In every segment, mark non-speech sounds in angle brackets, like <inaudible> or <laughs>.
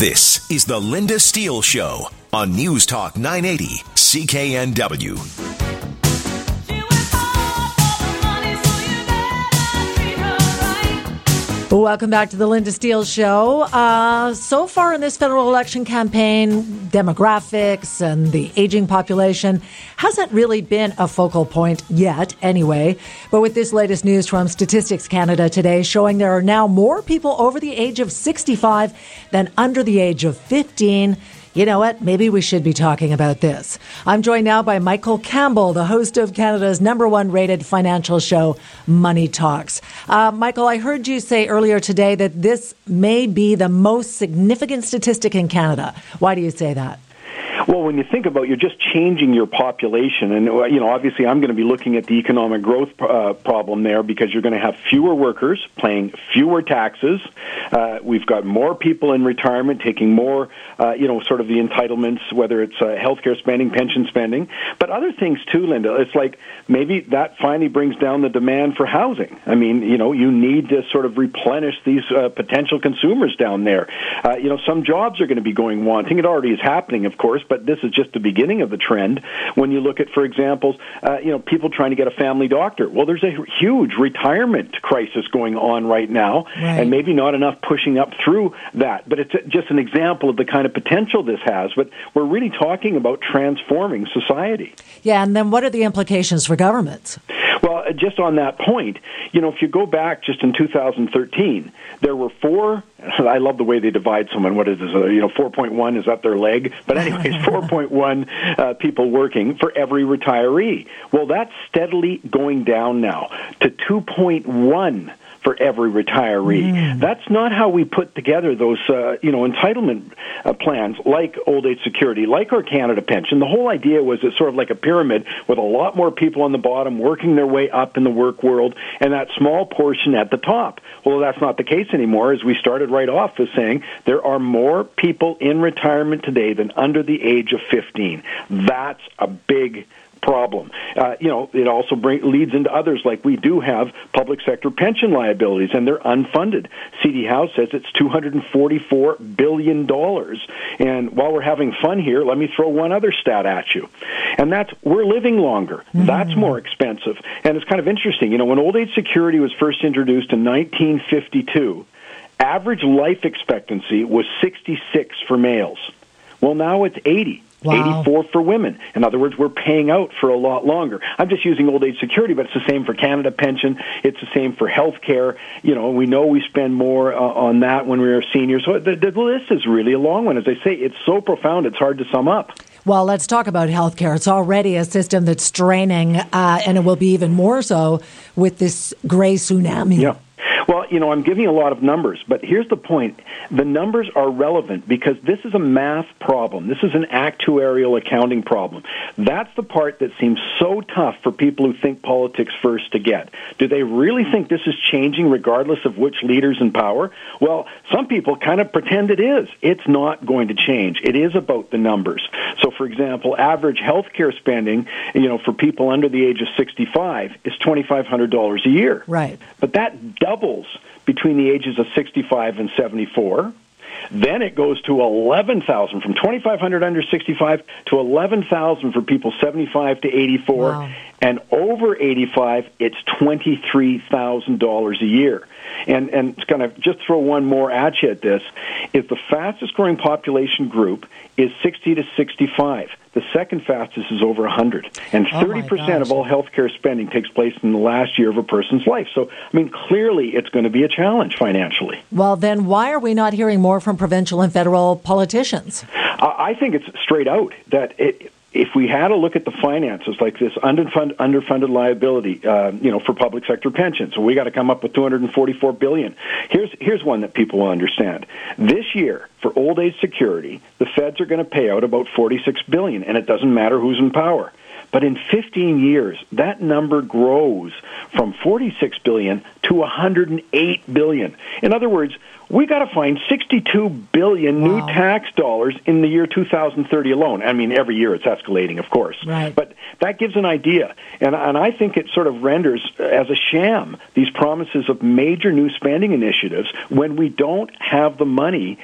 This is the Linda Steele Show on News Talk 980 CKNW. Welcome back to the Linda Steele Show. Uh, so far in this federal election campaign, demographics and the aging population hasn't really been a focal point yet, anyway. But with this latest news from Statistics Canada today showing there are now more people over the age of 65 than under the age of 15 you know what? Maybe we should be talking about this. I'm joined now by Michael Campbell, the host of Canada's number one rated financial show, Money Talks. Uh, Michael, I heard you say earlier today that this may be the most significant statistic in Canada. Why do you say that? Well, when you think about, it, you're just changing your population, and uh, you know, obviously, I'm going to be looking at the economic growth uh, problem there because you're going to have fewer workers paying fewer taxes. Uh, we've got more people in retirement taking more, uh, you know, sort of the entitlements, whether it's uh, healthcare spending, pension spending, but other things too, Linda. It's like maybe that finally brings down the demand for housing. I mean, you know, you need to sort of replenish these uh, potential consumers down there. Uh, you know, some jobs are going to be going wanting. It already is happening, of course but this is just the beginning of the trend. When you look at, for example, uh, you know, people trying to get a family doctor. Well, there's a huge retirement crisis going on right now, right. and maybe not enough pushing up through that. But it's just an example of the kind of potential this has. But we're really talking about transforming society. Yeah, and then what are the implications for governments? Uh, just on that point, you know, if you go back just in 2013, there were four. I love the way they divide someone. What is this? Uh, you know, 4.1 is up their leg? But anyways, <laughs> 4.1 uh, people working for every retiree. Well, that's steadily going down now to 2.1 for every retiree. Mm. That's not how we put together those, uh, you know, entitlement uh, plans like old age security, like our Canada pension. The whole idea was it's sort of like a pyramid with a lot more people on the bottom working their way up in the work world, and that small portion at the top. Well, that's not the case anymore. As we started right off as saying, there are more people in retirement today than under the age of 15. That's a big problem. Uh, you know, it also bring, leads into others like we do have public sector pension liabilities, and they're unfunded. CD Howe says it's two hundred and forty-four billion dollars. And while we're having fun here, let me throw one other stat at you, and that's we're living longer. Mm-hmm. That's more expensive, and it's kind of interesting. You know, when old age security was first introduced in 1952, average life expectancy was 66 for males. Well, now it's 80. Wow. 84 for women. In other words, we're paying out for a lot longer. I'm just using old age security, but it's the same for Canada pension. It's the same for health care. You know, we know we spend more uh, on that when we're seniors. So the, the list is really a long one. As I say, it's so profound, it's hard to sum up. Well, let's talk about healthcare. It's already a system that's straining, uh, and it will be even more so with this gray tsunami. Yeah. You know, I'm giving a lot of numbers, but here's the point. The numbers are relevant because this is a math problem. This is an actuarial accounting problem. That's the part that seems so tough for people who think politics first to get. Do they really think this is changing regardless of which leader's in power? Well, some people kind of pretend it is. It's not going to change. It is about the numbers. So, for example, average health care spending, you know, for people under the age of 65 is $2,500 a year. Right. But that doubles between the ages of 65 and 74. Then it goes to 11,000 from 2,500 under 65 to 11,000 for people 75 to 84. Wow. And over 85, it's $23,000 a year. And, and it's going to just throw one more at you at this. If the fastest growing population group is 60 to 65, the second fastest is over 100. And 30% oh of all healthcare spending takes place in the last year of a person's life. So, I mean, clearly it's going to be a challenge financially. Well, then why are we not hearing more from provincial and federal politicians? I think it's straight out that it, if we had a look at the finances like this underfund, underfunded liability, uh, you know, for public sector pensions, so we got to come up with 244 billion. Here's here's one that people will understand. This year, for old age security, the feds are going to pay out about 46 billion, and it doesn't matter who's in power. But in 15 years, that number grows from 46 billion to 108 billion. In other words, we got to find 62 billion Wow. new tax dollars in the year 2030 alone. I mean, every year it's escalating, of course. Right. But that gives an idea. And, and I think it sort of renders uh, as a sham these promises of major new spending initiatives when we don't have the money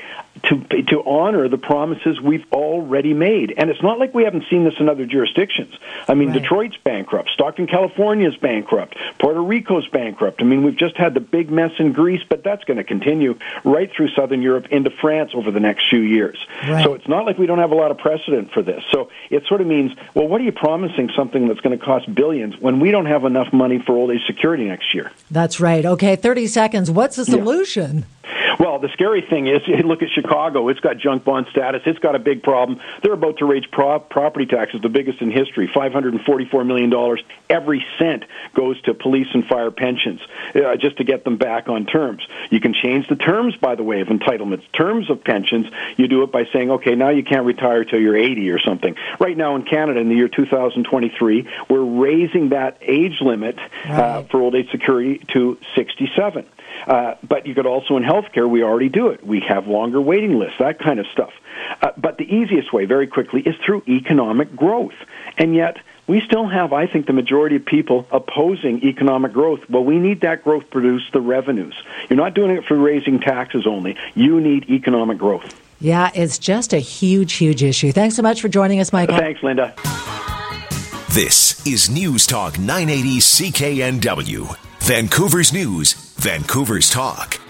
to to honor the promises we've already made. And it's not like we haven't seen this in other jurisdictions. I mean, Right. Detroit's bankrupt, Stockton, California's bankrupt, Puerto Rico's bankrupt. I mean, we've just had the big mess in Greece, but that's going to continue right through southern Europe into France over the next few years. Right. So it's not like we don't have a lot of precedent for this. So it sort of means, well, what are you promising something that's going to cost billions when we don't have enough money for old age security next year? That's right. Okay, 30 seconds. What's the solution? Well, the scary thing is, <laughs> look at Chicago. It's got junk bond status. It's got a big problem. They're about to raise pro- property taxes, the biggest in history, $544 million. Every cent goes to police and fire pensions uh, just to get them back on terms. You can change the terms, by the way, of entitlements. Terms of pensions, you do it by saying, okay, now you can't retire till you're 80 or something. Right now in Canada, in the year 2023, we're raising that age limit uh, for old age security to 67. Uh, but you could also in healthcare, we already do it. We have longer waiting lists, that kind of stuff. Uh, but the easiest way, very quickly, is through economic growth. And yet, we still have, I think, the majority of people opposing economic growth. Well, we need that growth to produce the revenues. You're not doing it for raising taxes only. You need economic growth. Yeah, it's just a huge, huge issue. Thanks so much for joining us, Michael. Thanks, Linda. This is News Talk 980 CKNW. Vancouver's News, Vancouver's Talk.